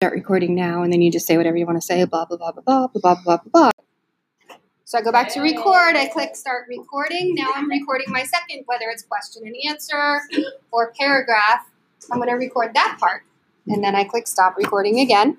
start recording now, and then you just say whatever you want to say, blah, blah, blah, blah, blah, blah, blah, blah, blah. So I go back to record, I click start recording. Now I'm recording my second, whether it's question and answer or paragraph. I'm going to record that part. And then I click stop recording again.